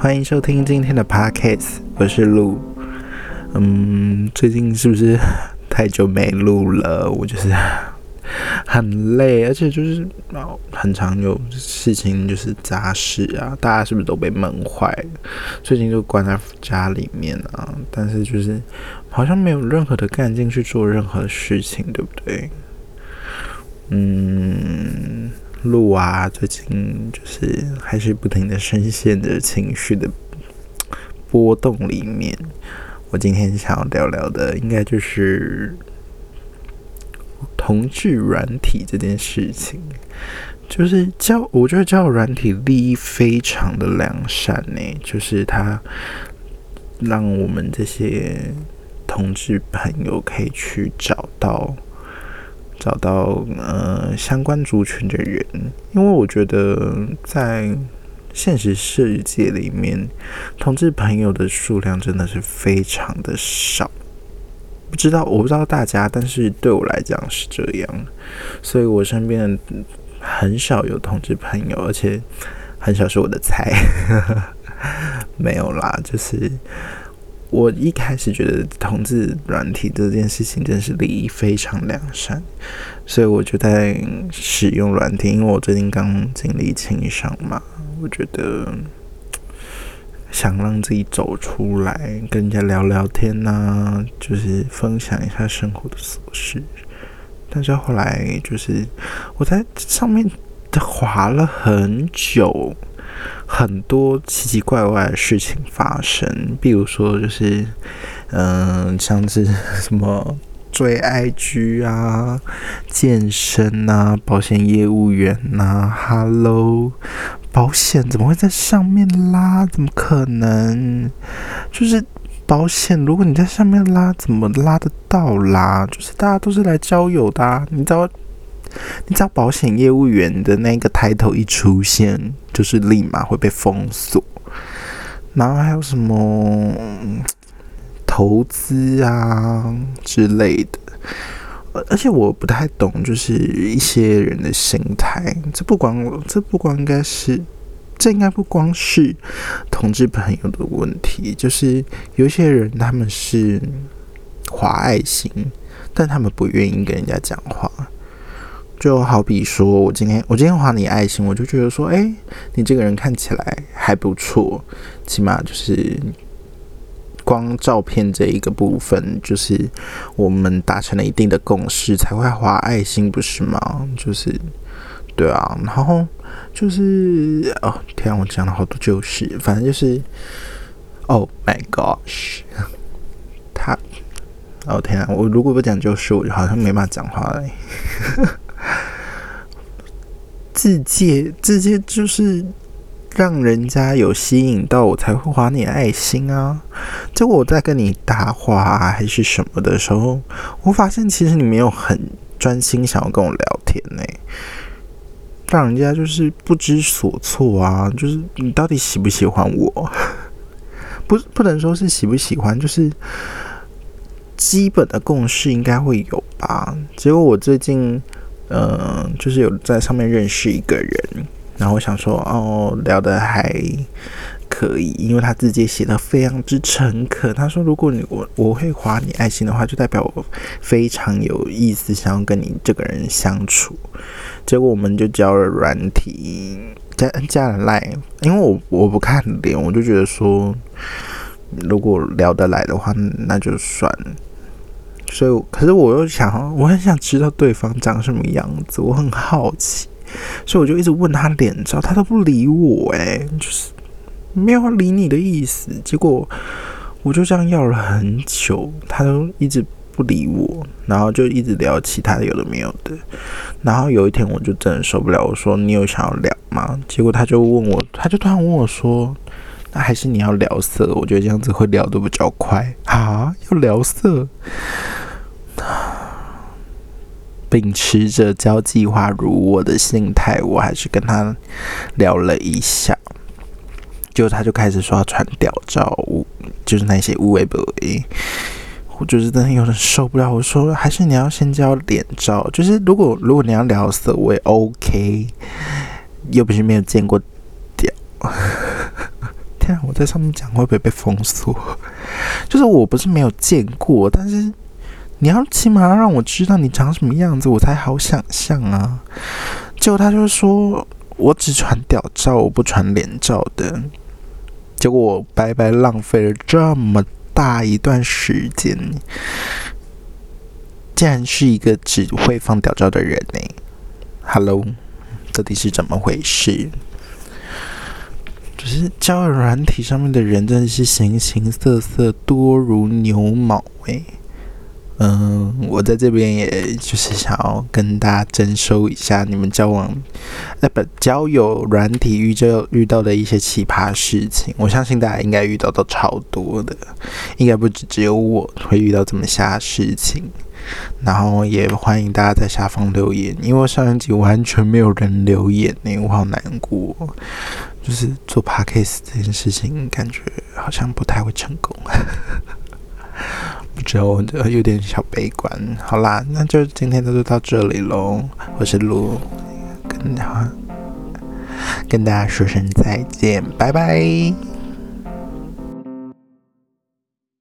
欢迎收听今天的 podcast，我是路。嗯，最近是不是太久没录了？我就是 很累，而且就是很常有事情，就是杂事啊。大家是不是都被闷坏了？最近就关在家里面啊，但是就是好像没有任何的干劲去做任何事情，对不对？嗯。路啊，最近就是还是不停的深陷着情绪的波动里面。我今天想要聊聊的，应该就是同志软体这件事情。就是教，我觉得教软体利益非常的良善呢，就是它让我们这些同志朋友可以去找到。找到呃相关族群的人，因为我觉得在现实世界里面，同志朋友的数量真的是非常的少。不知道我不知道大家，但是对我来讲是这样，所以我身边很少有同志朋友，而且很少是我的菜。没有啦，就是。我一开始觉得同志软体这件事情真是利益非常良善，所以我就在使用软体。因为我最近刚经历情伤嘛，我觉得想让自己走出来，跟人家聊聊天呐，就是分享一下生活的琐事。但是后来就是我在上面滑了很久。很多奇奇怪怪的事情发生，比如说就是，嗯，像是什么追 IG 啊、健身啊、保险业务员呐，Hello，保险怎么会在上面拉？怎么可能？就是保险，如果你在上面拉，怎么拉得到啦？就是大家都是来交友的，你知道。你知道保险业务员的那个抬头一出现，就是立马会被封锁。然后还有什么投资啊之类的，而且我不太懂，就是一些人的心态。这不光，这不光应该是，这应该不光是同志朋友的问题，就是有些人他们是划爱心，但他们不愿意跟人家讲话。就好比说，我今天我今天画你爱心，我就觉得说，哎，你这个人看起来还不错，起码就是光照片这一个部分，就是我们达成了一定的共识，才会画爱心，不是吗？就是，对啊，然后就是哦，天啊，我讲了好多旧事，反正就是，Oh my gosh，他，哦天啊，我如果不讲旧事，我就好像没办法讲话嘞。自介，自介就是让人家有吸引到我才会划你爱心啊。结果我在跟你搭话还是什么的时候，我发现其实你没有很专心想要跟我聊天呢，让人家就是不知所措啊。就是你到底喜不喜欢我？不，不能说是喜不喜欢，就是基本的共识应该会有吧。结果我最近。嗯，就是有在上面认识一个人，然后我想说，哦，聊得还可以，因为他字迹写的非常之诚恳。他说，如果你我我会划你爱心的话，就代表我非常有意思，想要跟你这个人相处。结果我们就交了软体，加加了赖，因为我我不看脸，我就觉得说，如果聊得来的话，那就算了。所以，可是我又想，我很想知道对方长什么样子，我很好奇，所以我就一直问他脸照，他都不理我，哎，就是没有理你的意思。结果我就这样要了很久，他都一直不理我，然后就一直聊其他的有的没有的。然后有一天我就真的受不了，我说你有想要聊吗？结果他就问我，他就突然问我说，那还是你要聊色？我觉得这样子会聊得比较快啊，要聊色。秉持着交际花如我的心态，我还是跟他聊了一下，就他就开始说要传屌照，就是那些无微不微，我就是真的有点受不了。我说还是你要先交脸照，就是如果如果你要聊色，我也 OK，又不是没有见过屌。天啊，我在上面讲会不会被封锁？就是我不是没有见过，但是你要起码要让我知道你长什么样子，我才好想象啊。结果他就说我只传屌照，我不传脸照的。结果我白白浪费了这么大一段时间，竟然是一个只会放屌照的人呢？Hello，到底是怎么回事？就是交友软体上面的人真的是形形色色，多如牛毛诶。嗯，我在这边也就是想要跟大家征收一下你们交往那不交友软体遇就遇到的一些奇葩事情，我相信大家应该遇到都超多的，应该不止只有我会遇到这么瞎事情。然后也欢迎大家在下方留言，因为上一集完全没有人留言呢，我好难过。就是做 podcast 这件事情，感觉好像不太会成功。不知道，我有点小悲观。好啦，那就今天就到这里喽。我是卢，跟跟大家说声再见，拜拜。